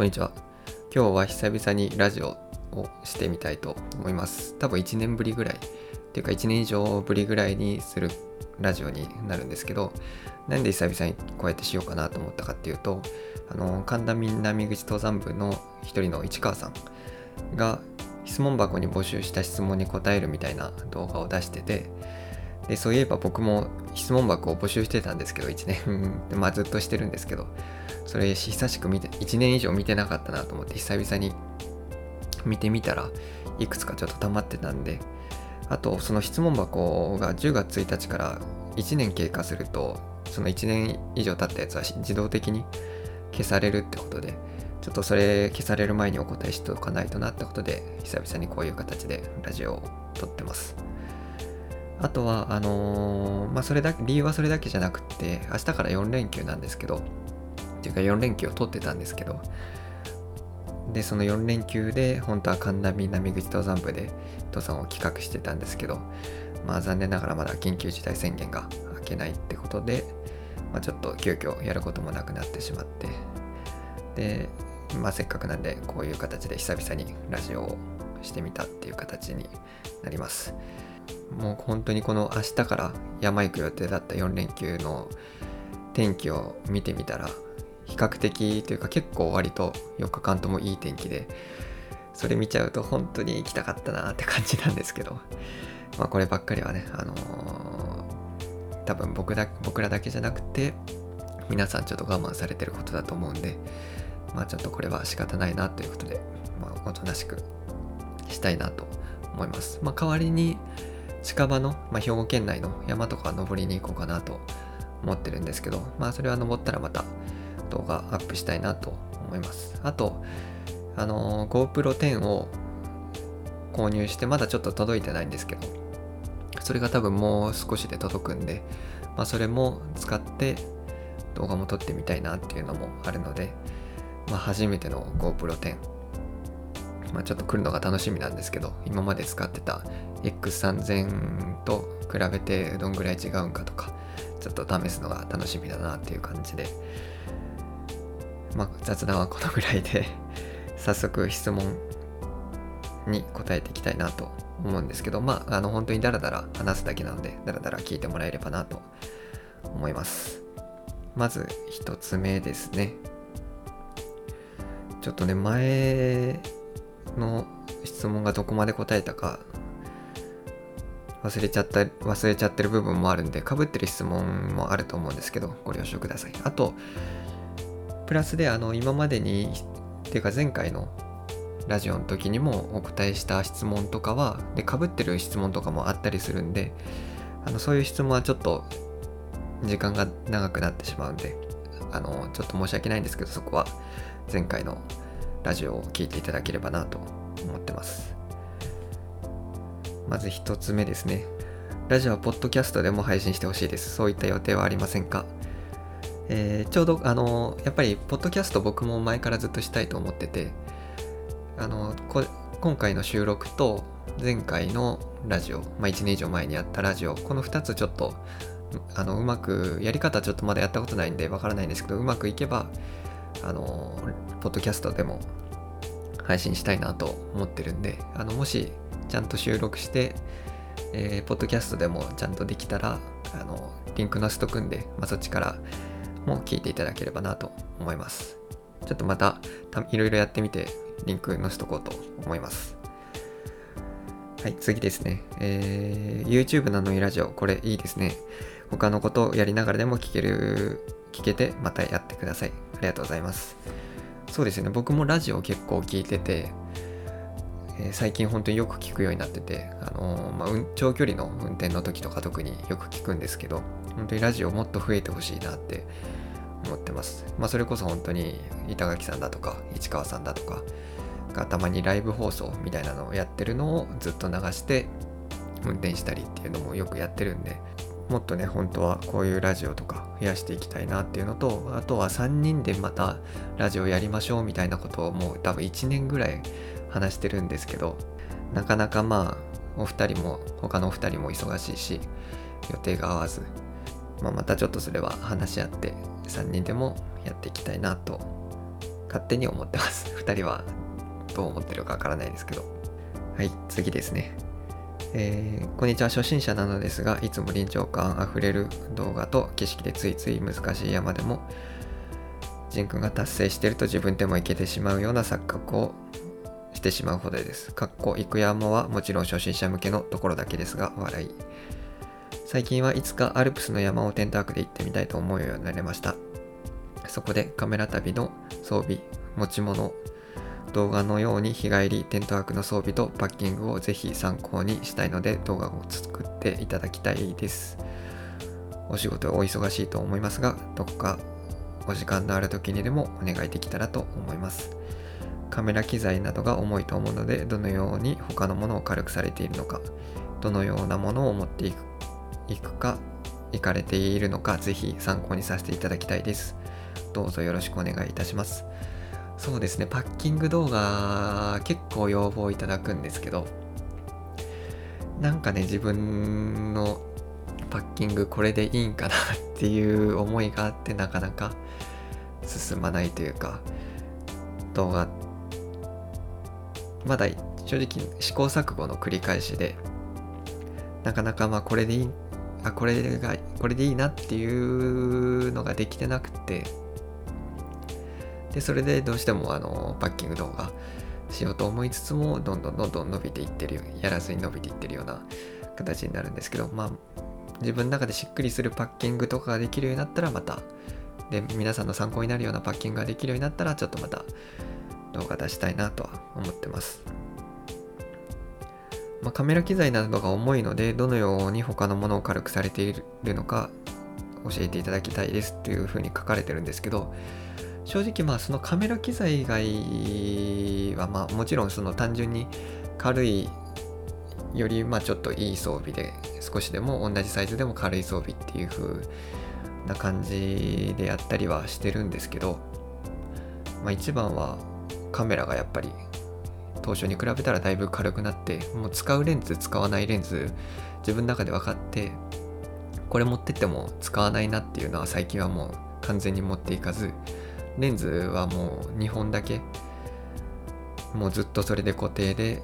こんにちは。今日は久々にラジオをしてみたいと思います。多分1年ぶりぐらい、っていうか1年以上ぶりぐらいにするラジオになるんですけど、なんで久々にこうやってしようかなと思ったかっていうと、あの、神田南口登山部の一人の市川さんが質問箱に募集した質問に答えるみたいな動画を出してて、でそういえば僕も質問箱を募集してたんですけど、1年 まあずっとしてるんですけど、それ久しく見て、1年以上見てなかったなと思って久々に見てみたらいくつかちょっと溜まってたんで、あとその質問箱が10月1日から1年経過すると、その1年以上経ったやつは自動的に消されるってことで、ちょっとそれ消される前にお答えしておかないとなってことで、久々にこういう形でラジオを撮ってます。あとは、あのー、まあ、それだけ、理由はそれだけじゃなくて、明日から4連休なんですけど、っていうか4連休を取ってたんですけど、で、その4連休で、本当は神田南口登山部で登山を企画してたんですけど、まあ残念ながらまだ緊急事態宣言が明けないってことで、まあ、ちょっと急遽やることもなくなってしまって、で、まあせっかくなんでこういう形で久々にラジオをしてみたっていう形になります。もう本当にこの明日から山行く予定だった4連休の天気を見てみたら比較的というか結構割と4日間ともいい天気でそれ見ちゃうと本当に行きたかったなって感じなんですけどまあこればっかりはねあのー、多分僕だ僕らだけじゃなくて皆さんちょっと我慢されてることだと思うんでまあちょっとこれは仕方ないなということでまあおとなしくしたいなと思います。まあ代わりに近場の、まあ、兵庫県内の山とか登りに行こうかなと思ってるんですけど、まあそれは登ったらまた動画アップしたいなと思います。あと、あの GoPro 10を購入してまだちょっと届いてないんですけど、それが多分もう少しで届くんで、まあそれも使って動画も撮ってみたいなっていうのもあるので、まあ初めての GoPro 10、まあちょっと来るのが楽しみなんですけど、今まで使ってた X3000 と比べてどんぐらい違うんかとか、ちょっと試すのが楽しみだなっていう感じで、まあ、雑談はこのぐらいで 早速質問に答えていきたいなと思うんですけど、まあ、あの本当にダラダラ話すだけなので、ダラダラ聞いてもらえればなと思います。まず一つ目ですね。ちょっとね、前の質問がどこまで答えたか忘れちゃった、忘れちゃってる部分もあるんで、かぶってる質問もあると思うんですけど、ご了承ください。あと、プラスで、あの、今までに、っていうか前回のラジオの時にもお答えした質問とかは、で、かぶってる質問とかもあったりするんで、あの、そういう質問はちょっと、時間が長くなってしまうんで、あの、ちょっと申し訳ないんですけど、そこは前回のラジオを聴いていただければなと思ってます。まず1つ目ですね。ラジオはポッドキャストでも配信してほしいです。そういった予定はありませんか？えー、ちょうど、あのやっぱり、ポッドキャスト僕も前からずっとしたいと思ってて、あの今回の収録と前回のラジオ、まあ、1年以上前にやったラジオ、この2つちょっと、あの、うまく、やり方ちょっとまだやったことないんでわからないんですけど、うまくいけば、あの、ポッドキャストでも配信したいなと思ってるんで、あの、もしちゃんと収録して、えー、ポッドキャストでもちゃんとできたら、あの、リンク載せとくんで、まあ、そっちからも聞いていただければなと思います。ちょっとまた、いろいろやってみて、リンク載せとこうと思います。はい、次ですね。えー、YouTube なのにラジオ、これいいですね。他のことをやりながらでも聞ける、聞けて、またやってください。ありがとうございます。そうですね、僕もラジオ結構聞いてて、え、最近本当によく聞くようになってて、あのー、まあ、長距離の運転の時とか特によく聞くんですけど、本当にラジオもっと増えてほしいなって思ってます。まあ、それこそ本当に板垣さんだとか市川さんだとかがたまにライブ放送みたいなのをやってるのをずっと流して運転したりっていうのもよくやってるんでもっとね本当はこういうラジオとか増やしていきたいなっていうのとあとは3人でまたラジオやりましょうみたいなことをもう多分1年ぐらい話してるんですけどなかなかまあお二人も他のお二人も忙しいし予定が合わず、まあ、またちょっとそれは話し合って3人でもやっていきたいなと勝手に思ってます 2人はどう思ってるかわからないですけどはい次ですねえー、こんにちは初心者なのですがいつも臨場感あふれる動画と景色でついつい難しい山でもジン君が達成してると自分でもいけてしまうような錯覚をしてしまうほどです。かっこ行く山はもちろん初心者向けのところだけですが、笑い。最近はいつかアルプスの山をテントワークで行ってみたいと思うようになりました。そこでカメラ旅の装備、持ち物、動画のように日帰りテントワークの装備とパッキングをぜひ参考にしたいので動画を作っていただきたいです。お仕事お忙しいと思いますが、どこかお時間のある時にでもお願いできたらと思います。カメラ機材などが重いと思うので、どのように他のものを軽くされているのか、どのようなものを持っていくいくか、行かれているのか、ぜひ参考にさせていただきたいです。どうぞよろしくお願いいたします。そうですね、パッキング動画結構要望いただくんですけど、なんかね、自分のパッキングこれでいいんかなっていう思いがあってなかなか進まないというか動画まだ正直試行錯誤の繰り返しでなかなかまあこれでいいあこれがこれでいいなっていうのができてなくて。でそれでどうしてもあのパッキング動画しようと思いつつもどんどんどんどん伸びていってるやらずに伸びていってるような形になるんですけどまあ自分の中でしっくりするパッキングとかができるようになったらまたで皆さんの参考になるようなパッキングができるようになったらちょっとまた動画出したいなとは思ってます、まあ、カメラ機材などが重いのでどのように他のものを軽くされているのか教えていただきたいですっていうふうに書かれてるんですけど正直まあそのカメラ機材以外はまあもちろんその単純に軽いよりまあちょっといい装備で少しでも同じサイズでも軽い装備っていう風な感じでやったりはしてるんですけど、まあ、一番はカメラがやっぱり当初に比べたらだいぶ軽くなってもう使うレンズ使わないレンズ自分の中で分かってこれ持ってっても使わないなっていうのは最近はもう完全に持っていかずレンズはもう2本だけもうずっとそれで固定で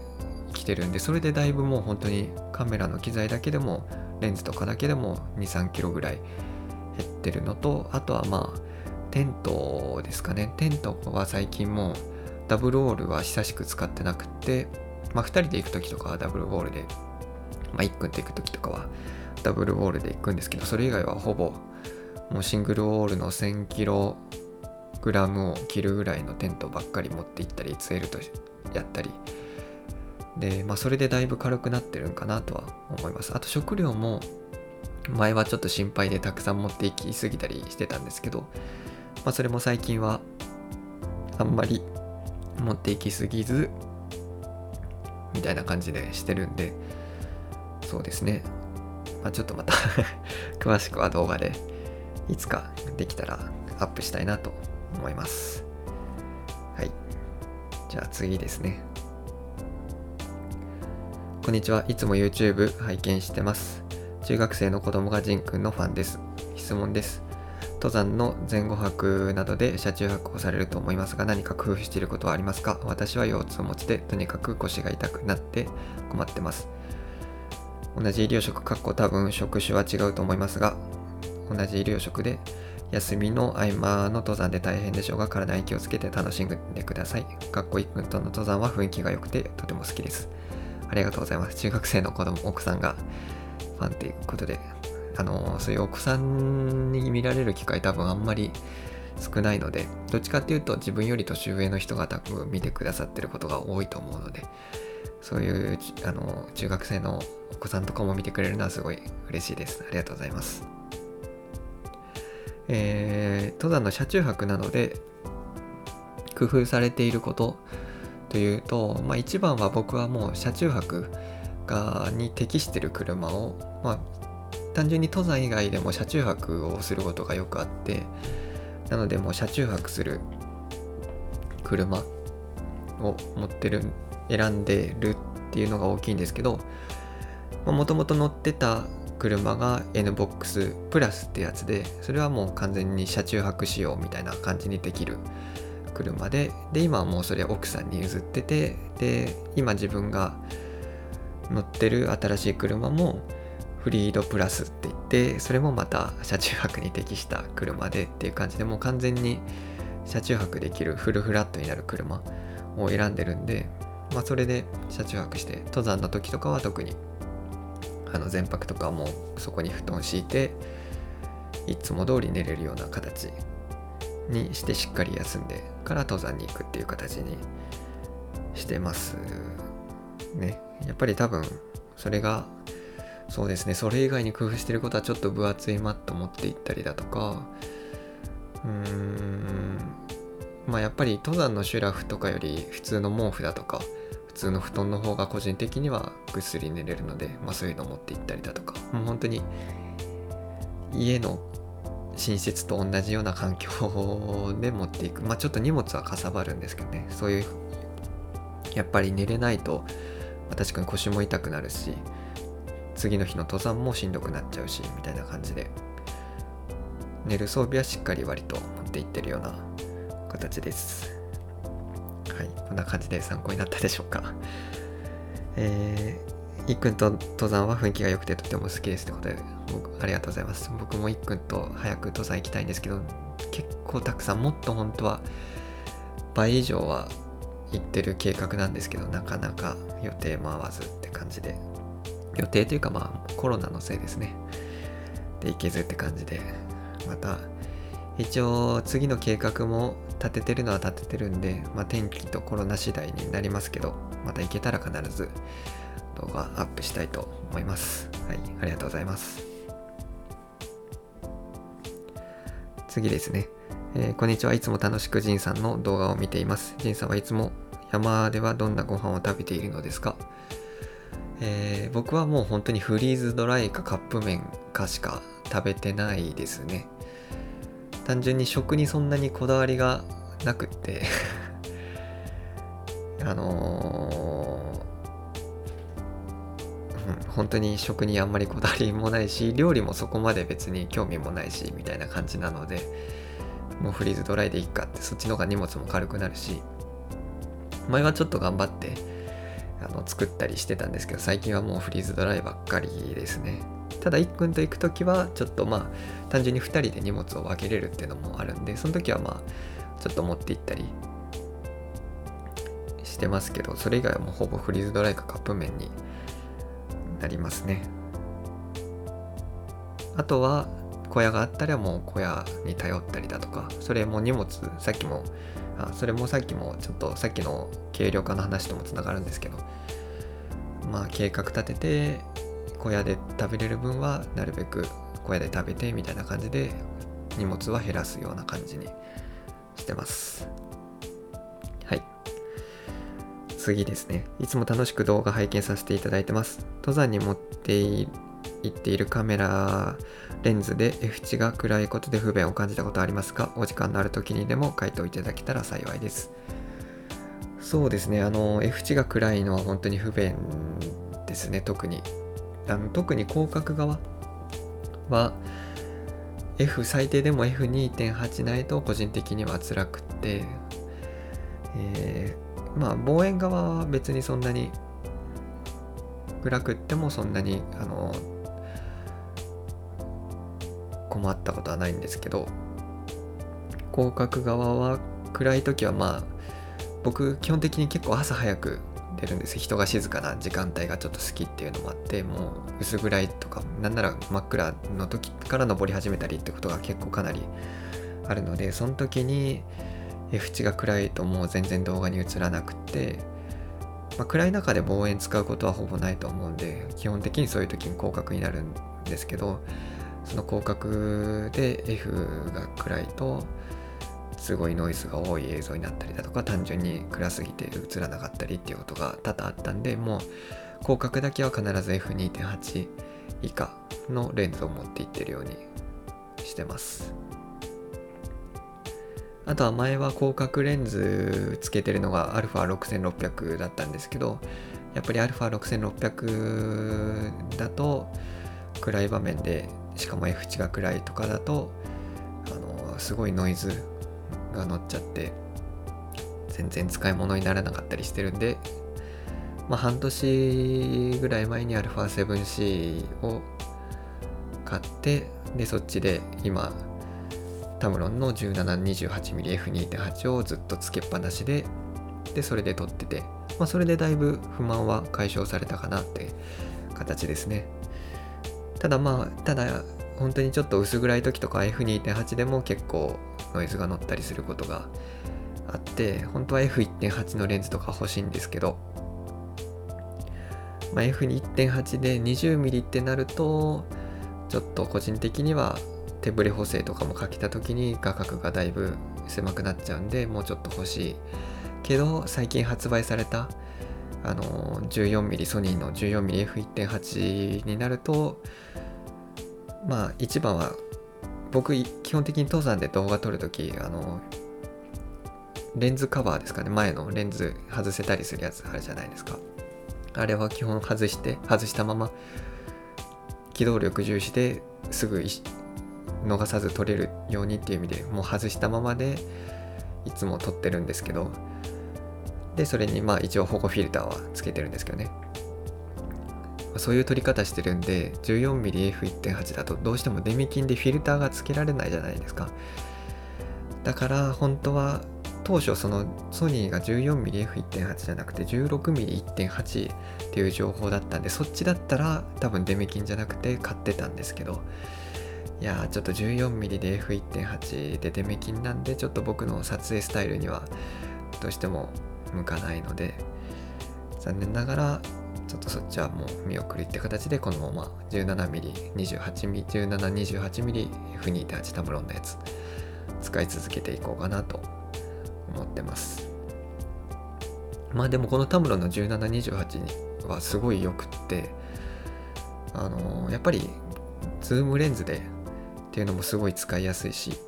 来てるんでそれでだいぶもう本当にカメラの機材だけでもレンズとかだけでも23キロぐらい減ってるのとあとはまあテントですかね。テントは最近もうダブルオールは久しく使ってなくてまあ2人で行く時とかはダブルウォールでまあ1君で行く時とかはダブルウォールで行くんですけどそれ以外はほぼもうシングルウォールの1000キログラムを切るぐらいのテントばっかり持って行ったりツエルとやったりで、まあ、それでだいぶ軽くなってるんかなとは思います。あと食料も前はちょっと心配でたくさん持っていきすぎたりしてたんですけど、まあ、それも最近はあんまり持っていきすぎずみたいな感じでしてるんでそうですね、まあ、ちょっとまた 詳しくは動画でいつかできたらアップしたいなと思いますはいじゃあ次ですねこんにちは。いつも YouTube 拝見してます。中学生の子供がジンくんのファンです。質問です。登山の前後泊などで車中泊をされると思いますが何か工夫していることはありますか？私は腰痛持ちでとにかく腰が痛くなって困ってます。同じ医療職、かっこ多分職種は違うと思いますが同じ医療職で休みの合間の登山で大変でしょうが体に気をつけて楽しんでください。かっこ一君との登山は雰囲気が良くてとても好きです。ありがとうございます。中学生の子供、奥さんがファンっていうことで、あの、そういう奥さんに見られる機会多分あんまり少ないので、どっちかっていうと自分より年上の人が多分見てくださってることが多いと思うので、そういうあの中学生のお子さんとかも見てくれるのはすごい嬉しいです。ありがとうございます。えー、登山の車中泊なので工夫されていることというと、まあ、一番は僕はもう車中泊がに適してる車を、まあ、単純に登山以外でも車中泊をすることがよくあってなのでもう車中泊する車を持ってる選んでるっていうのが大きいんですけどもともと乗ってた車が NBOX プラスってやつでそれはもう完全に車中泊仕様みたいな感じにできる車でで今はもうそれ奥さんに譲っててで今自分が乗ってる新しい車もフリードプラスって言ってそれもまた車中泊に適した車でっていう感じでもう完全に車中泊できるフルフラットになる車を選んでるんで、まあ、それで車中泊して登山の時とかは特にあの前泊とかもそこに布団敷いていつも通り寝れるような形にしてしっかり休んでから登山に行くっていう形にしてますね。やっぱり多分それがそうですね。それ以外に工夫してることはちょっと分厚いマット持って行ったりだとか。うーん。まあやっぱり登山のシュラフとかより普通の毛布だとか普通の布団の方が個人的にはぐっすり寝れるので、まあ、そういうの持って行ったりだとか。もう本当に家の寝室と同じような環境で持っていく。まあちょっと荷物はかさばるんですけどね。そういうやっぱり寝れないと確かに腰も痛くなるし次の日の登山もしんどくなっちゃうしみたいな感じで寝る装備はしっかり割と持っていってるような形です。はいこんな感じで参考になったでしょうか。えー、いっくんと登山は雰囲気が良くてとても好きですってことで僕ありがとうございます。僕もいっくんと早く登山行きたいんですけど結構たくさんもっと本当は倍以上は行ってる計画なんですけどなかなか予定も合わずって感じで。予定というかまあコロナのせいですね。で行けずって感じで。また一応次の計画も立ててるのは立ててるんで、まあ、天気とコロナ次第になりますけどまた行けたら必ず動画アップしたいと思います。はいありがとうございます。次ですね、えー、こんにちは。いつも楽しくジンさんの動画を見ています。ジンさんはいつも山ではどんなご飯を食べているのですか？えー、僕はもう本当にフリーズドライかカップ麺かしか食べてないですね。単純に食にそんなにこだわりがなくって。あのー、うん、本当に食にあんまりこだわりもないし料理もそこまで別に興味もないしみたいな感じなのでもうフリーズドライでいっかってそっちの方が荷物も軽くなるし前はちょっと頑張ってあの作ったりしてたんですけど最近はもうフリーズドライばっかりですね。ただいっくんと行く時はちょっとまあ単純に2人で荷物を分けれるっていうのもあるんでその時はまあちょっと持って行ったりしてますけどそれ以外はもうほぼフリーズドライかカップ麺になりますね。あとは小屋があったらもう小屋に頼ったりだとかそれも荷物さっきもあそれもさっきもちょっとさっきの軽量化の話ともつながるんですけど。まあ計画立てて小屋で食べれる分はなるべく小屋で食べてみたいな感じで荷物は減らすような感じにしてます。はい。次ですね。いつも楽しく動画拝見させていただいてます。登山に持っていっているカメラレンズで F 値が暗いことで不便を感じたことありますか？お時間のある時にでも回答いただけたら幸いです。そうですね、あの、F 値が暗いのは本当に不便ですね、特に。あの特に広角側は F 最低でも F2.8 ないと個人的には辛くって、えー、まあ望遠側は別にそんなに暗くってもそんなにあの困ったことはないんですけど広角側は暗い時はまあ僕基本的に結構朝早く出るんです人が静かな時間帯がちょっと好きっていうのもあってもう薄暗いとかなんなら真っ暗の時から登り始めたりってことが結構かなりあるのでその時に F 値が暗いともう全然動画に映らなくて、まあ、暗い中で望遠使うことはほぼないと思うんで基本的にそういう時に広角になるんですけどその広角で F が暗いとすごいノイズが多い映像になったりだとか単純に暗すぎて映らなかったりっていうことが多々あったんでもう広角だけは必ず F2.8 以下のレンズを持っていってるようにしてます。あとは前は広角レンズつけてるのが α6600 だったんですけどやっぱり α6600 だと暗い場面でしかも F 値が暗いとかだとあのすごいノイズが乗っちゃって全然使い物にならなかったりしてるんで、まあ、半年ぐらい前に α7C を買ってでそっちで今タムロンの 1728mmF2.8 をずっとつけっぱなしででそれで撮ってて、まあ、それでだいぶ不満は解消されたかなって形ですね。ただまあただ本当にちょっと薄暗い時とか F2.8 でも結構ノイズが乗ったりすることがあって本当は F1.8 のレンズとか欲しいんですけど、まあ、F1.8 で 20mm ってなるとちょっと個人的には手ブレ補正とかもかけた時に画角がだいぶ狭くなっちゃうんでもうちょっと欲しい。けど最近発売されたあの 14mm ソニーの 14mmF1.8 になるとまあ一番は僕基本的に登山で動画撮るときあのレンズカバーですかね。前のレンズ外せたりするやつあるじゃないですか。あれは基本外して外したまま機動力重視ですぐ逃さず撮れるようにっていう意味でもう外したままでいつも撮ってるんですけどでそれにまあ一応保護フィルターはつけてるんですけどね。そういう撮り方してるんで 14mmF1.8 だとどうしてもデミキンでフィルターがつけられないじゃないですか。だから本当は当初そのソニーが 14mmF1.8 じゃなくて 16mm1.8 っていう情報だったんでそっちだったら多分デメキンじゃなくて買ってたんですけど。いやちょっと 14mm で F1.8 でデメキンなんでちょっと僕の撮影スタイルにはどうしても向かないので残念ながらちょっとそっちはもう見送りって形でこのまま 17mm、28mm、1728mm F2.8 タムロンのやつ使い続けていこうかなと思ってます。まあでもこのタムロンの1728はすごいよくってあのー、やっぱりズームレンズでっていうのもすごい使いやすいし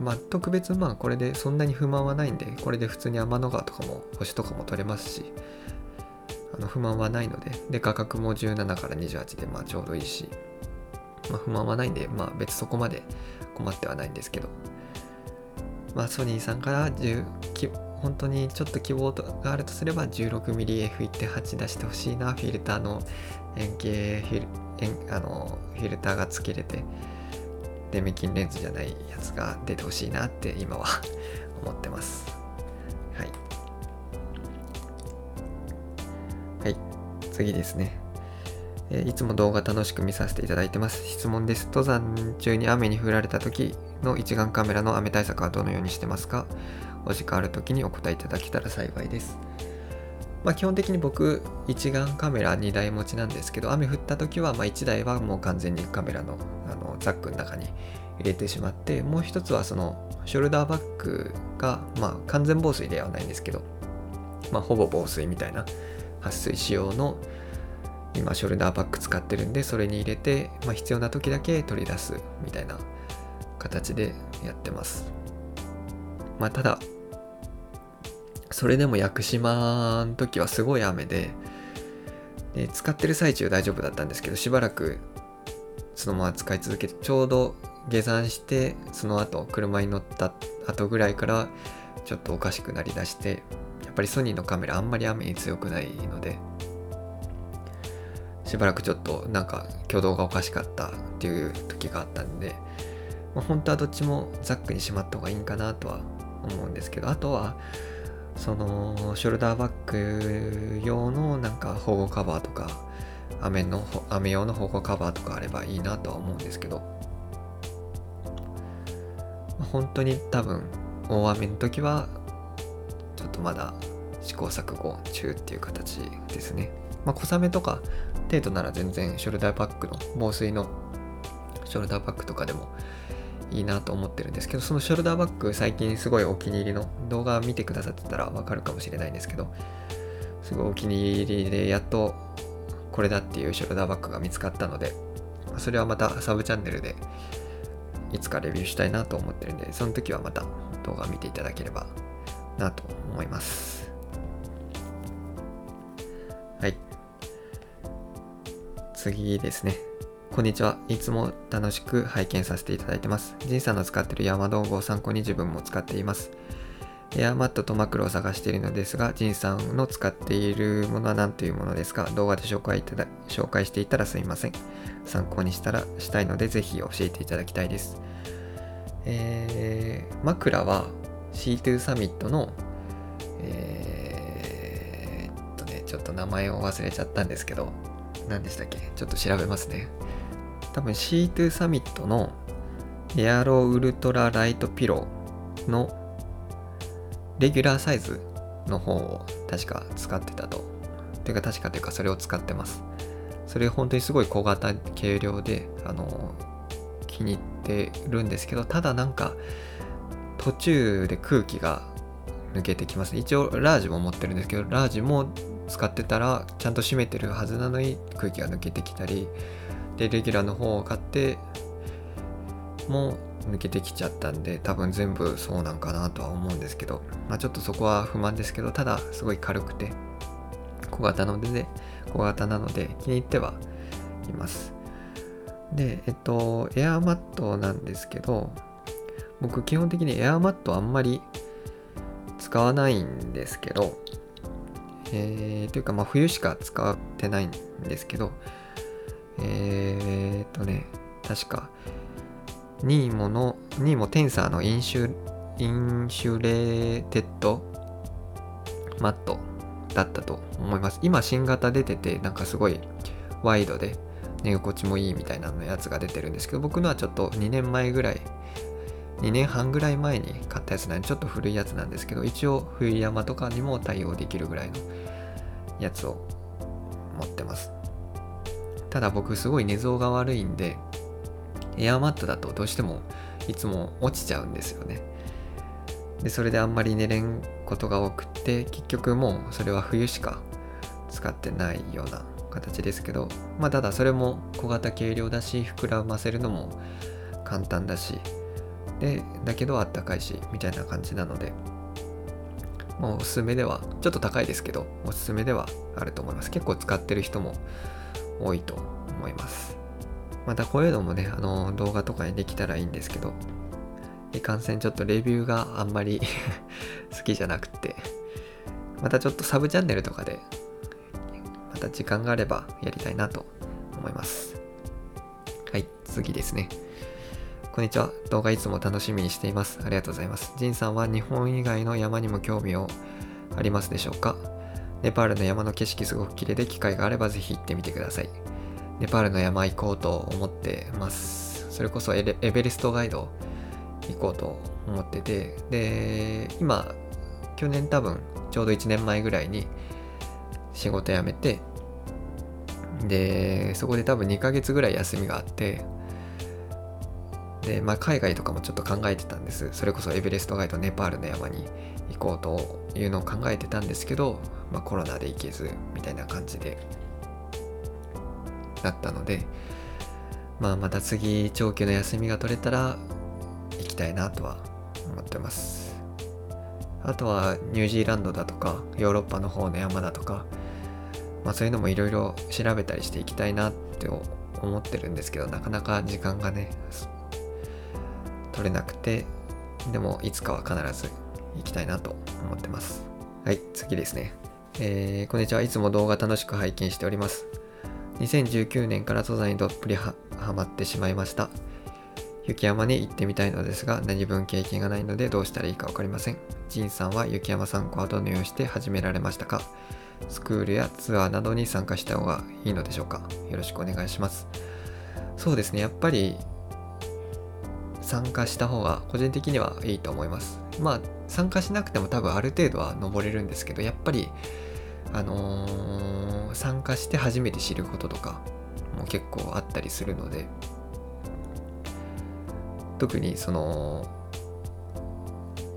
まあ特別まあこれでそんなに不満はないんでこれで普通に天の川とかも星とかも撮れますしあの不満はないのでで価格も17から28でまあちょうどいいし、まあ、不満はないんでまあ別そこまで困ってはないんですけどまあソニーさんから10本当にちょっと希望があるとすれば 16mmF1.8 出してほしいなフィルターの円形フィルあのフィルターがつけれてデメキンレンズじゃないやつが出てほしいなって今は 思ってます。はい。はい。次ですね。えいつも動画楽しく見させていただいてます。質問です。登山中に雨に降られた時の一眼カメラの雨対策はどのようにしてますか？お時間ある時にお答えいただけたら幸いです。まあ、基本的に僕一眼カメラ2台持ちなんですけど雨降った時はま1台はもう完全にカメラのあのザックの中に入れてしまってもう一つはそのショルダーバッグがまあ完全防水ではないんですけど、まあ、ほぼ防水みたいな撥水仕様の今ショルダーバッグ使ってるんでそれに入れて、まあ、必要な時だけ取り出すみたいな形でやってます。まあただそれでも屋久島の時はすごい雨でで使ってる最中大丈夫だったんですけどしばらくそのまま使い続けてちょうど下山してその後車に乗った後ぐらいからちょっとおかしくなりだしてやっぱりソニーのカメラあんまり雨に強くないのでしばらくちょっとなんか挙動がおかしかったっていう時があったんで、まあ、本当はどっちもザックにしまった方がいいんかなとは思うんですけどあとはそのショルダーバッグ用のなんか保護カバーとか雨の雨用の保護カバーとかあればいいなとは思うんですけど本当に多分大雨の時はちょっとまだ試行錯誤中っていう形ですね。まあ、小雨とか程度なら全然ショルダーバッグの防水のショルダーバッグとかでもいいなと思ってるんですけどそのショルダーバッグ最近すごいお気に入りの動画見てくださってたらわかるかもしれないんですけどすごいお気に入りでやっとこれだっていうショルダーバッグが見つかったのでそれはまたサブチャンネルでいつかレビューしたいなと思ってるんでその時はまた動画見ていただければなと思います。はい。次ですね。こんにちは。いつも楽しく拝見させていただいてます。ジンさんの使っている山道具を参考に自分も使っています。エアマットとマクロを探しているのですが、ジンさんの使っているものは何というものですか？動画で紹介いただ紹介していたらすいません。参考にしたらしたいので、ぜひ教えていただきたいです。えー、枕は C2 サミットの、えー、っとね、ちょっと名前を忘れちゃったんですけど、何でしたっけ？ちょっと調べますね。多分 C2 サミットのエアロウルトラライトピローのレギュラーサイズの方を確か使ってたと。というか確かというかそれを使ってます。それ本当にすごい小型軽量で、あの、気に入ってるんですけど、ただなんか途中で空気が抜けてきます。一応ラージも持ってるんですけど、ラージも使ってたらちゃんと閉めてるはずなのに空気が抜けてきたり、で、レギュラーの方を買っても抜けてきちゃったんで多分全部そうなんかなとは思うんですけど、まあ、ちょっとそこは不満ですけどただすごい軽くて小型ので、ね、小型なので気に入ってはいます。でえっとエアーマットなんですけど僕基本的にエアーマットあんまり使わないんですけどえー、というかまあ冬しか使ってないんですけどえー、っとね確かニーモの、ニーモテンサーのインシュ Insulated マットだったと思います。今新型出てて、なんかすごいワイドで寝心地もいいみたいなのやつが出てるんですけど、僕のはちょっと2年前ぐらい、2年半ぐらい前に買ったやつなんで、ちょっと古いやつなんですけど、一応冬山とかにも対応できるぐらいのやつを持ってます。ただ僕すごい寝相が悪いんで、エアマットだとどうしてもいつも落ちちゃうんですよね。で、それであんまり寝れんことが多くって結局もうそれは冬しか使ってないような形ですけど、まあただそれも小型軽量だし膨らませるのも簡単だし、で、だけどあったかいし、みたいな感じなので、もうおすすめでは、ちょっと高いですけど、おすすめではあると思います。結構使ってる人も多いと思います。またこういうのもね、あの動画とかにできたらいいんですけど、いかんせんちょっとレビューがあんまり 好きじゃなくて、またちょっとサブチャンネルとかで、また時間があればやりたいなと思います。はい、次ですね。こんにちは。動画いつも楽しみにしています。ありがとうございます。ジンさんは日本以外の山にも興味をありますでしょうか？ネパールの山の景色すごく綺麗で機会があればぜひ行ってみてください。ネパールの山行こうと思ってます。それこそエベレストガイド行こうと思ってて、で、今、去年多分ちょうど1年前ぐらいに仕事辞めて、で、そこで多分2ヶ月ぐらい休みがあって、で、まあ、海外とかもちょっと考えてたんです。それこそエベレストガイド、ネパールの山に行こうというのを考えてたんですけど、まあ、コロナで行けずみたいな感じでだったので、まあ、また次長期の休みが取れたら行きたいなとは思ってますあとはニュージーランドだとかヨーロッパの方の山だとか、まあ、そういうのもいろいろ調べたりしていきたいなって思ってるんですけどなかなか時間がね取れなくてでもいつかは必ず行きたいなと思ってます。はい次ですね。えー、こんにちは。いつも動画楽しく拝見しております。2019年から登山にどっぷりはまってしまいました。雪山に行ってみたいのですが、何分経験がないのでどうしたらいいか分かりません。ジンさんは雪山参考はどのようにして始められましたか？スクールやツアーなどに参加した方がいいのでしょうか？よろしくお願いします。そうですね、やっぱり参加した方が個人的にはいいと思います。まあ、参加しなくても多分ある程度は登れるんですけど、やっぱりあのー、参加して初めて知ることとかも結構あったりするので特にその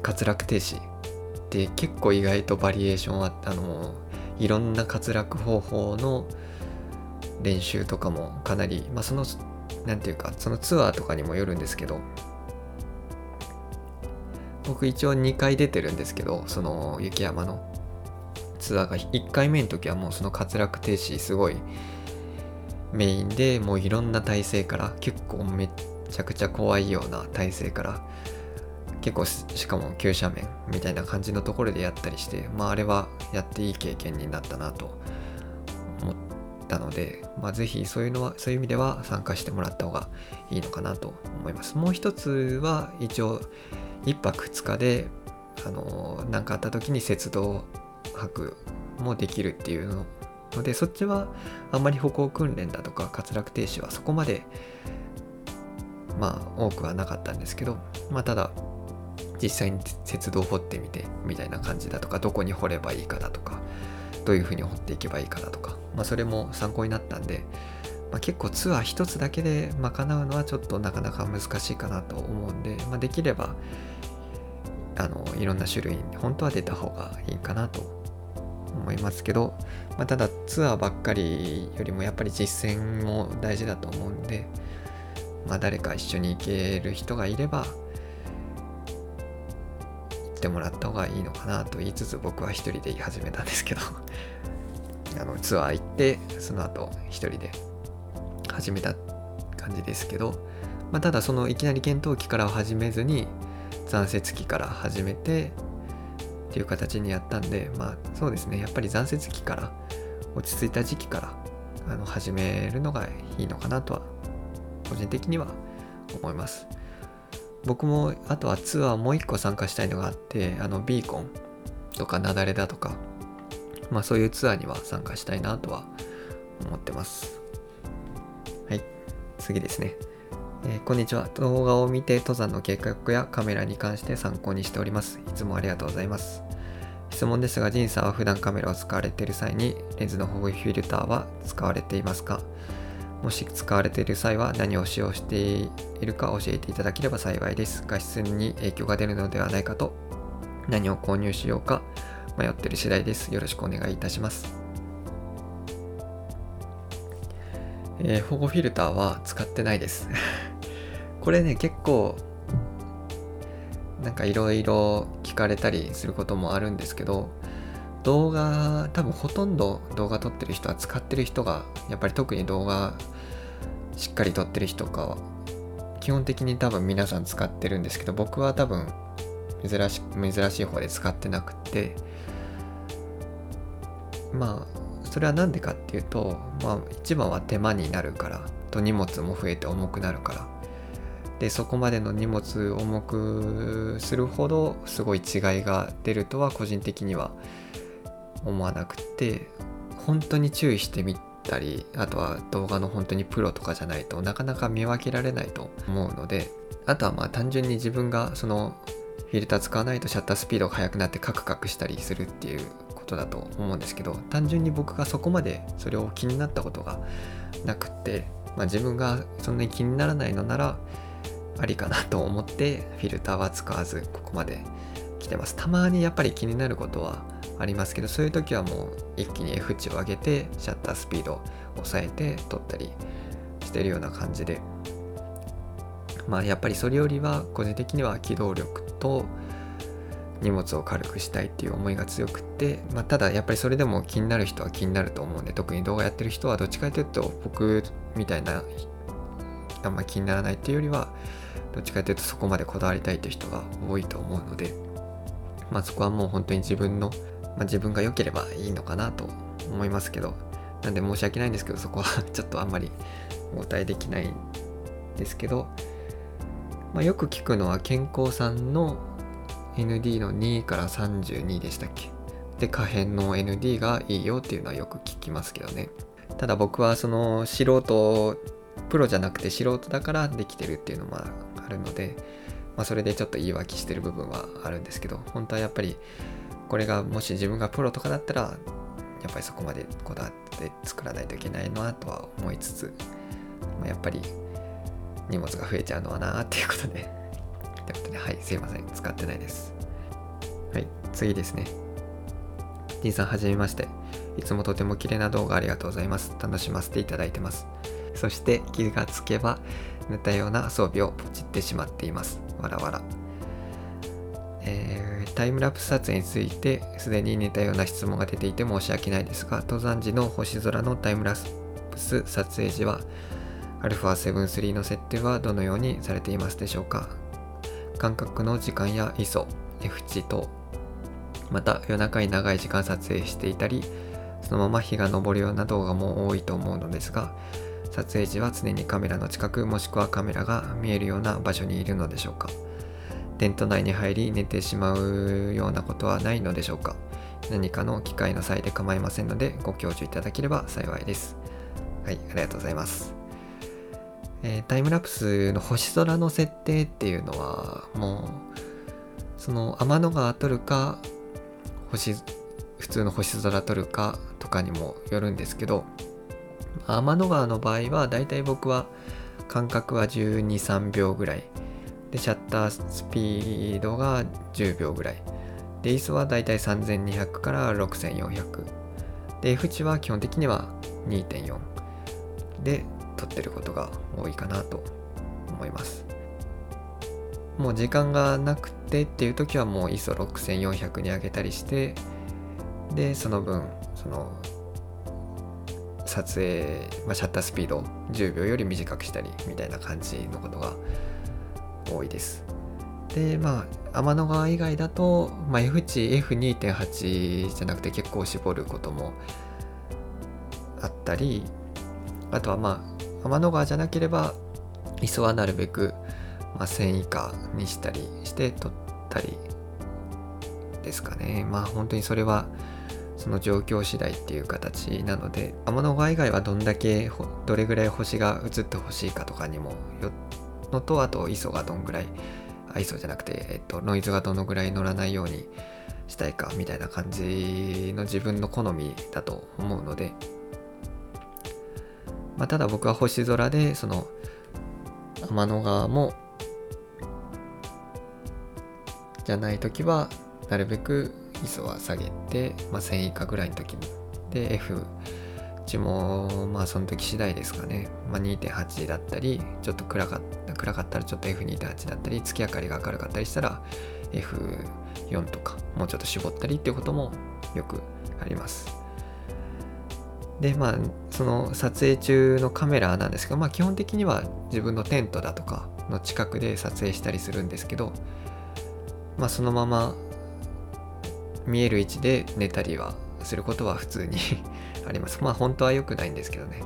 滑落停止って結構意外とバリエーションああのー、いろんな滑落方法の練習とかもかなりまあその何て言うかそのツアーとかにもよるんですけど僕一応2回出てるんですけどその雪山のツアーが1回目の時はもうその滑落停止すごいメインでもういろんな体勢から結構めっちゃくちゃ怖いような体勢から結構しかも急斜面みたいな感じのところでやったりしてまああれはやっていい経験になったなとたので、まあ、ぜひそういうのはそういう意味では参加してもらった方がいいのかなと思います。もう一つは一応1泊2日であの何かあった時に雪道泊もできるっていうの。のでそっちはあんまり歩行訓練だとか滑落停止はそこまでまあ多くはなかったんですけどまあただ実際に雪道を掘ってみてみたいな感じだとかどこに掘ればいいかだとかどういうふうに掘っていけばいいかだとか、まあ、それも参考になったんで、まあ、結構ツアー一つだけで賄うのはちょっとなかなか難しいかなと思うんで、まあ、できればあのいろんな種類本当は出た方がいいかなと思いますけど、まあ、ただツアーばっかりよりもやっぱり実践も大事だと思うんで、まあ、誰か一緒に行ける人がいれば行ってもらった方がいいのかなと言いつつ僕は一人で言い始めたんですけど。あのツアー行ってその後一人で始めた感じですけど、まあ、ただそのいきなり検討期からは始めずに残雪期から始めてっていう形にやったんでまあそうですねやっぱり残雪期から落ち着いた時期からあの始めるのがいいのかなとは個人的には思います。僕もあとはツアーもう一個参加したいのがあってあのビーコンとか雪崩だとかまあそういうツアーには参加したいなとは思ってます。はい。次ですね、えー、こんにちは。動画を見て登山の計画やカメラに関して参考にしております。いつもありがとうございます。質問ですが、ジンさんは普段カメラを使われている際にレンズの保護フィルターは使われていますか？もし使われている際は何を使用しているか教えていただければ幸いです。画質に影響が出るのではないかと。何を購入しようか？迷ってる次第です。よろしくお願いいたします。えー、保護フィルターは使ってないです これね、結構なんかいろいろ聞かれたりすることもあるんですけど動画多分ほとんど動画撮ってる人は使ってる人がやっぱり特に動画しっかり撮ってる人かは基本的に多分皆さん使ってるんですけど僕は多分珍し珍しい方で使ってなくてまあそれは何でかっていうとまあ一番は手間になるからと荷物も増えて重くなるから。でそこまでの荷物重くするほどすごい違いが出るとは個人的には思わなくて本当に注意してみたりあとは動画の本当にプロとかじゃないとなかなか見分けられないと思うのであとはまあ単純に自分がそのフィルター使わないとシャッタースピードが速くなってカクカクしたりするっていうことだと思うんですけど単純に僕がそこまでそれを気になったことがなくって、まあ、自分がそんなに気にならないのならありかなと思ってフィルターは使わずここまで来てます。たまにやっぱり気になることはありますけどそういう時はもう一気に F 値を上げてシャッタースピードを抑えて撮ったりしてるような感じで。まあやっぱりそれよりは個人的には機動力と荷物を軽くしたいっていう思いが強くって、まあ、ただやっぱりそれでも気になる人は気になると思うんで特に動画やってる人はどっちかというと僕みたいなあんま気にならないっていうよりはどっちかというとそこまでこだわりたいという人が多いと思うのでまあそこはもう本当に自分のまあ、自分が良ければいいのかなと思いますけどなんで申し訳ないんですけどそこは ちょっとあんまりお答えできないんですけど、まあ、よく聞くのは健康さんの ND の2から32でしたっけ？で可変の ND がいいよっていうのはよく聞きますけどね。ただ僕はその素人プロじゃなくて素人だからできてるっていうのもあるので、まあ、それでちょっと言い訳してる部分はあるんですけど本当はやっぱりこれがもし自分がプロとかだったらやっぱりそこまでこだわって作らないといけないなとは思いつつ、まあ、やっぱり荷物が増えちゃうのはなっていうことで。ということではいすいません使ってないですはい次ですね D さんはじめましていつもとても綺麗な動画ありがとうございます楽しませていただいてますそして気がつけば寝たような装備をポチってしまっていますわらわらえー、タイムラプス撮影についてすでに似たような質問が出ていて申し訳ないですが登山時の星空のタイムラプス撮影時は α7-3 の設定はどのようにされていますでしょうか間隔の時間や ISO、F 値とまた夜中に長い時間撮影していたりそのまま日が昇るような動画も多いと思うのですが撮影時は常にカメラの近くもしくはカメラが見えるような場所にいるのでしょうか。テント内に入り寝てしまうようなことはないのでしょうか。何かの機会の際で構いませんのでご教授いただければ幸いです。はいありがとうございます。えー、タイムラプスの星空の設定っていうのはもうその天の川撮るか星普通の星空撮るかとかにもよるんですけど天の川の場合はだいたい僕は間隔は123秒ぐらい。でシャッタースピードが10秒ぐらい。で ISO はだいたい3200から6400で F 値は基本的には2.4で撮ってることが多いかなと思います。もう時間がなくてっていう時はもう ISO6400 に上げたりしてでその分その撮影、まあ、シャッタースピード10秒より短くしたりみたいな感じのことが多いです。でまあ天の川以外だと、まあ、F 値 F2.8 じゃなくて結構絞ることもあったりあとはまあ天の川じゃなければ ISO はなるべく、まあ、1000以下にしたりして撮ったりですかね。まあ本当にそれはその状況次第っていう形なので天の川以外はどんだけどれぐらい星が映ってほしいかとかにもよのとあと ISO がどんぐらい ISO じゃなくて、えっと、ノイズがどのぐらい乗らないようにしたいかみたいな感じの自分の好みだと思うので、まあ、ただ僕は星空でその天の川もじゃない時はなるべく ISO は下げて、まあ、1000以下ぐらいの時にで F 値もまあその時次第ですかね、まあ、2.8だったりちょっと暗かった暗かったらちょっと F2.8 だったり月明かりが明るかったりしたら F4 とかもうちょっと絞ったりっていうこともよくあります。でまあその撮影中のカメラなんですけどまあ基本的には自分のテントだとかの近くで撮影したりするんですけどまあそのまま見える位置で寝たりはすることは普通に あります。まあ本当は良くないんですけどね。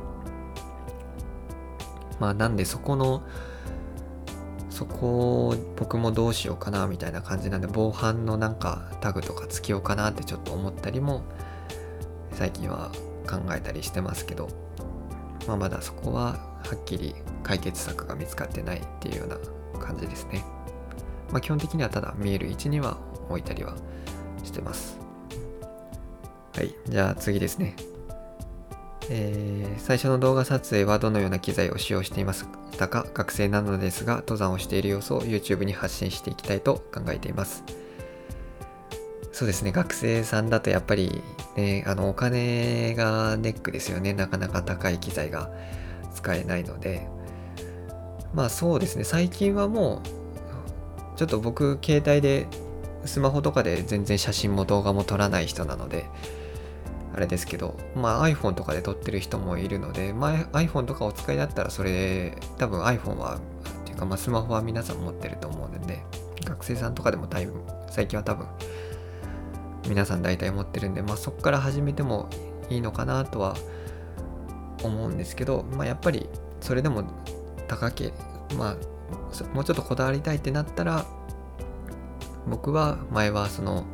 まあなんでそこの、そこを僕もどうしようかなみたいな感じなんで防犯のなんかタグとかつけようかなってちょっと思ったりも最近は考えたりしてますけど、まあ、まだそこははっきり解決策が見つかってないっていうような感じですね。まあ、基本的にはただ見える位置には置いたりはしてます。はい、じゃあ次ですね。えー、最初の動画撮影はどのような機材を使用していましたか？学生なのですが登山をしている様子を YouTube に発信していきたいと考えていますそうですね。学生さんだとやっぱりねあのお金がネックですよね。なかなか高い機材が使えないので。まあそうですね。最近はもうちょっと僕携帯でスマホとかで全然写真も動画も撮らない人なのであれですけど、まあ iPhone とかで撮ってる人もいるので、まあ iPhone とかお使いだったらそれ、多分 iPhone は、っていうかまあスマホは皆さん持ってると思うので、学生さんとかでもだいぶ、最近は多分、皆さん大体持ってるんで、まあそこから始めてもいいのかなとは思うんですけど、まあやっぱりそれでも高け、まあもうちょっとこだわりたいってなったら、僕は前はその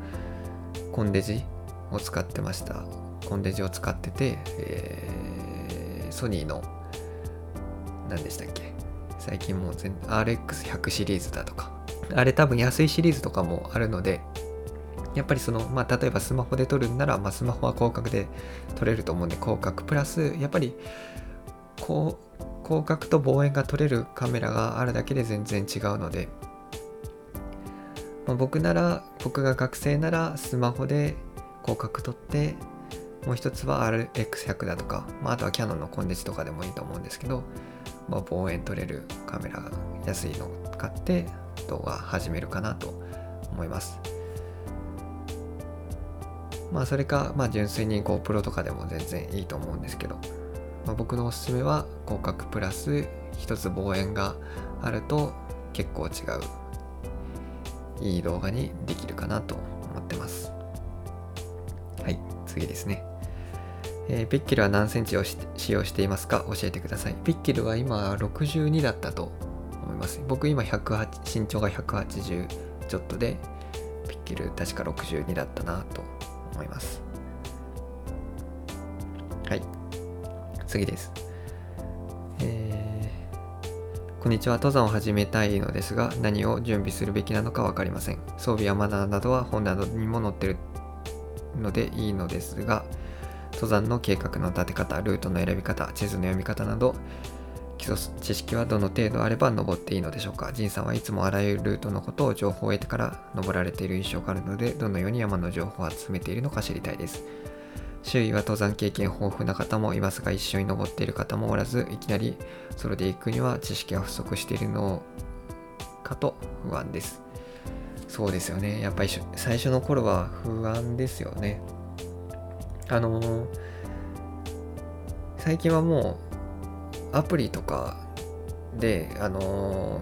コンデジを使ってました。コンデジを使ってて、えー、ソニーの何でしたっけ？最近もう全 RX100 シリーズだとか。あれ多分安いシリーズとかもあるのでやっぱりそのまあ例えばスマホで撮るんなら、まあ、スマホは広角で撮れると思うんで広角プラスやっぱりこう広角と望遠が撮れるカメラがあるだけで全然違うので、まあ、僕なら僕が学生ならスマホで広角撮ってもう一つは RX100 だとか、まあ、あとはキヤノンのコンデジとかでもいいと思うんですけど、まあ、望遠撮れるカメラ安いのを買って動画始めるかなと思います。まあそれか、まあ、純粋に GoPro とかでも全然いいと思うんですけど、まあ、僕のおすすめは広角プラス一つ望遠があると結構違ういい動画にできるかなと思ってます。はい、次ですね。えー、ピッケルは何センチを使用していますか？教えてください。ピッケルは今62だったと思います。僕今108身長が180ちょっとで、ピッケル確か62だったなと思います。はい。次です。えー、こんにちは。登山を始めたいのですが、何を準備するべきなのか分かりません。装備やマナーなどは本などにも載ってるのでいいのですが、登山の計画の立て方、ルートの選び方、地図の読み方など、基礎知識はどの程度あれば登っていいのでしょうか？仁さんはいつもあらゆるルートのことを情報を得てから登られている印象があるので、どのように山の情報を集めているのか知りたいです。周囲は登山経験豊富な方もいますが、一緒に登っている方もおらず、いきなりそれで行くには知識が不足しているのかと不安です。そうですよね。やっぱり最初の頃は不安ですよね。あのー、最近はもうアプリとかで、あの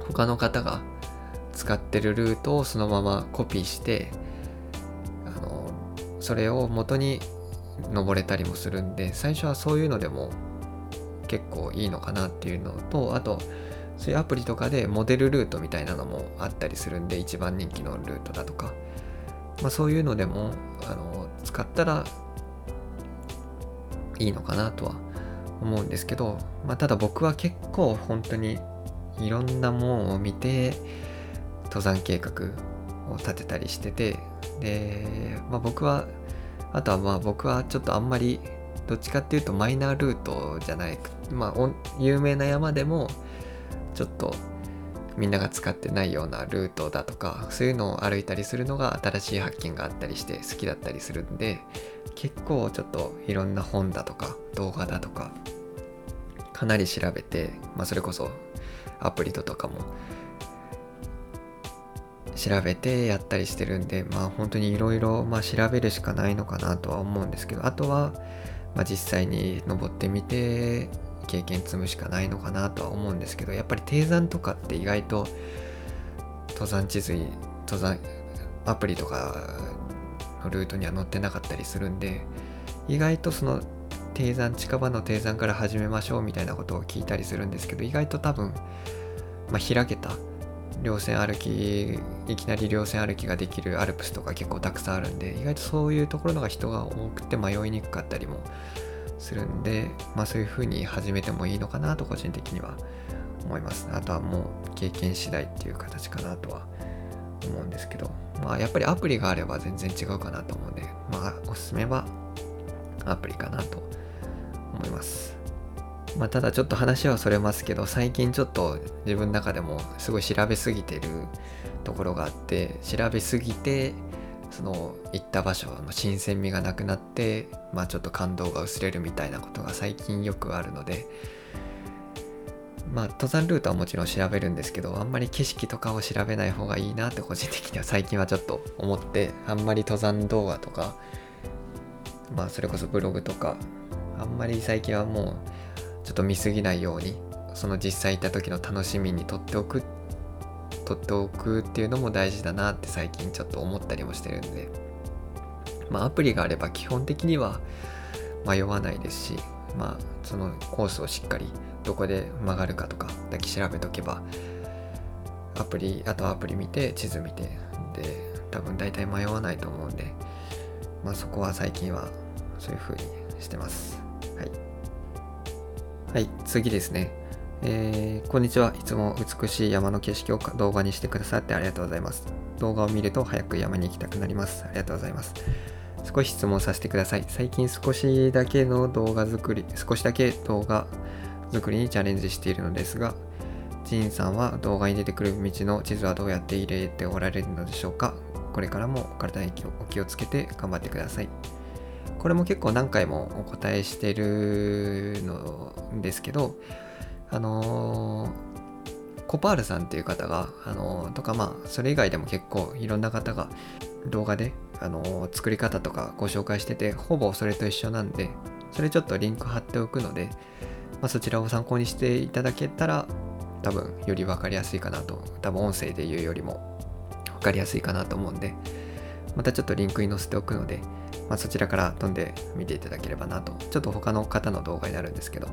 ー、他の方が使ってるルートをそのままコピーして、あのー、それを元に登れたりもするんで、最初はそういうのでも結構いいのかなっていうのと、あと、そういうアプリとかでモデルルートみたいなのもあったりするんで、一番人気のルートだとか。まあ、そういうのでもあの使ったらいいのかなとは思うんですけど、まあ、ただ僕は結構本当にいろんなものを見て登山計画を立てたりしててで、まあ、僕はあとはまあ僕はちょっとあんまりどっちかっていうとマイナールートじゃないまあ有名な山でもちょっとみんなが使ってないようなルートだとかそういうのを歩いたりするのが新しい発見があったりして好きだったりするんで結構ちょっといろんな本だとか動画だとかかなり調べて、まあ、それこそアプリとかも調べてやったりしてるんでまあ本当にいろいろ調べるしかないのかなとは思うんですけどあとは、まあ、実際に登ってみて経験積むしかないのかなとは思うんですけどやっぱり低山とかって意外と登山地図登山アプリとかのルートには載ってなかったりするんで意外とその低山近場の低山から始めましょうみたいなことを聞いたりするんですけど意外と多分、まあ、開けた稜線歩きいきなり稜線歩きができるアルプスとか結構たくさんあるんで意外とそういうところのが人が多くて迷いにくかったりもするんで、まあそういう風に始めてもいいのかなと個人的には思います。あとはもう経験次第っていう形かなとは思うんですけど、まあやっぱりアプリがあれば全然違うかなと思うんで、まあおすすめはアプリかなと思います。まあただちょっと話はそれますけど、最近ちょっと自分の中でもすごい調べすぎてるところがあって、調べすぎて、その行った場所の新鮮味がなくなってまあちょっと感動が薄れるみたいなことが最近よくあるのでまあ登山ルートはもちろん調べるんですけどあんまり景色とかを調べない方がいいなって個人的には最近はちょっと思ってあんまり登山動画とかまあそれこそブログとかあんまり最近はもうちょっと見過ぎないようにその実際行った時の楽しみにとっておくっ取っておくっていうのも大事だなって最近ちょっと思ったりもしてるんで。まあアプリがあれば基本的には迷わないですしまあそのコースをしっかりどこで曲がるかとかだけ調べとけばアプリあとアプリ見て地図見てで多分大体迷わないと思うんでまあそこは最近はそういう風にしてます。はい。はい次ですね。えー、こんにちは。いつも美しい山の景色を動画にしてくださってありがとうございます。動画を見ると早く山に行きたくなります。ありがとうございます。少し質問させてください。最近少しだけの動画作り、少しだけ動画作りにチャレンジしているのですが、ジンさんは動画に出てくる道の地図はどうやって入れておられるのでしょうか？これからもお体にお気をつけて頑張ってください。これも結構何回もお答えしてるのですけど、あのー、コパールさんっていう方が、あのー、とかまあ、それ以外でも結構いろんな方が動画で、あのー、作り方とかご紹介してて、ほぼそれと一緒なんで、それちょっとリンク貼っておくので、まあ、そちらを参考にしていただけたら多分より分かりやすいかなと多分音声で言うよりも分かりやすいかなと思うんでまたちょっとリンクに載せておくので、まあ、そちらから飛んで見ていただければなと。ちょっと他の方の動画になるんですけど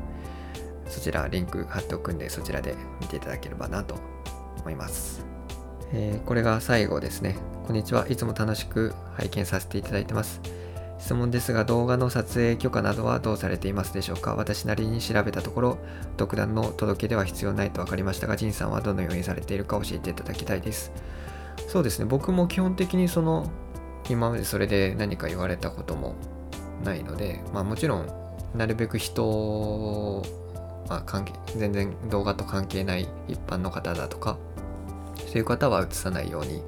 そちらリンク貼っておくんでそちらで見ていただければなと思います、えー、これが最後ですね。こんにちは。いつも楽しく拝見させていただいてます。質問ですが動画の撮影許可などはどうされていますでしょうか？私なりに調べたところ独断の届けでは必要ないと分かりましたが仁さんはどのようにされているか教えていただきたいです。そうですね。僕も基本的にその今までそれで何か言われたこともないのでまあもちろんなるべく人まあ、関係全然動画と関係ない一般の方だとかそういう方は映さないようにっ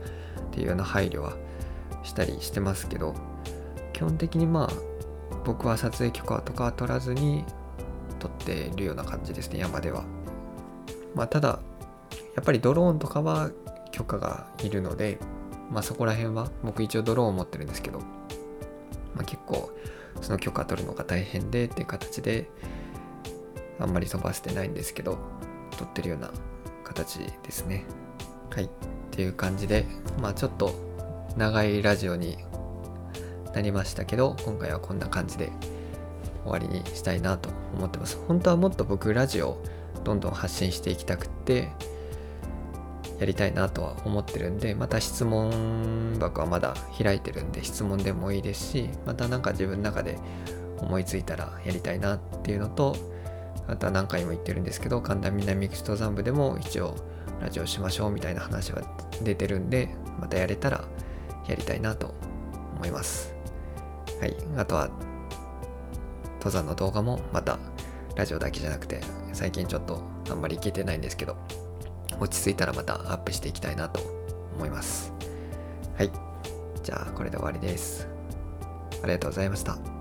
ていうような配慮はしたりしてますけど基本的にまあ僕は撮影許可とかは取らずに撮っているような感じですね山では。まあ、ただやっぱりドローンとかは許可がいるので、まあ、そこら辺は僕一応ドローンを持ってるんですけど、まあ、結構その許可取るのが大変でっていう形であんまり飛ばせてないんですけど撮ってるような形ですね。はい。っていう感じでまあちょっと長いラジオになりましたけど今回はこんな感じで終わりにしたいなと思ってます。本当はもっと僕ラジオどんどん発信していきたくってやりたいなとは思ってるんでまた質問箱はまだ開いてるんで質問でもいいですしまた何か自分の中で思いついたらやりたいなっていうのとあとは何回も言ってるんですけど神田南口登山部でも一応ラジオしましょうみたいな話は出てるんでまたやれたらやりたいなと思いますはい。あとは、登山の動画もまた、ラジオだけじゃなくて、最近ちょっとあんまり行けてないんですけど、落ち着いたらまたアップしていきたいなと思います。はい。じゃあ、これで終わりです。ありがとうございました。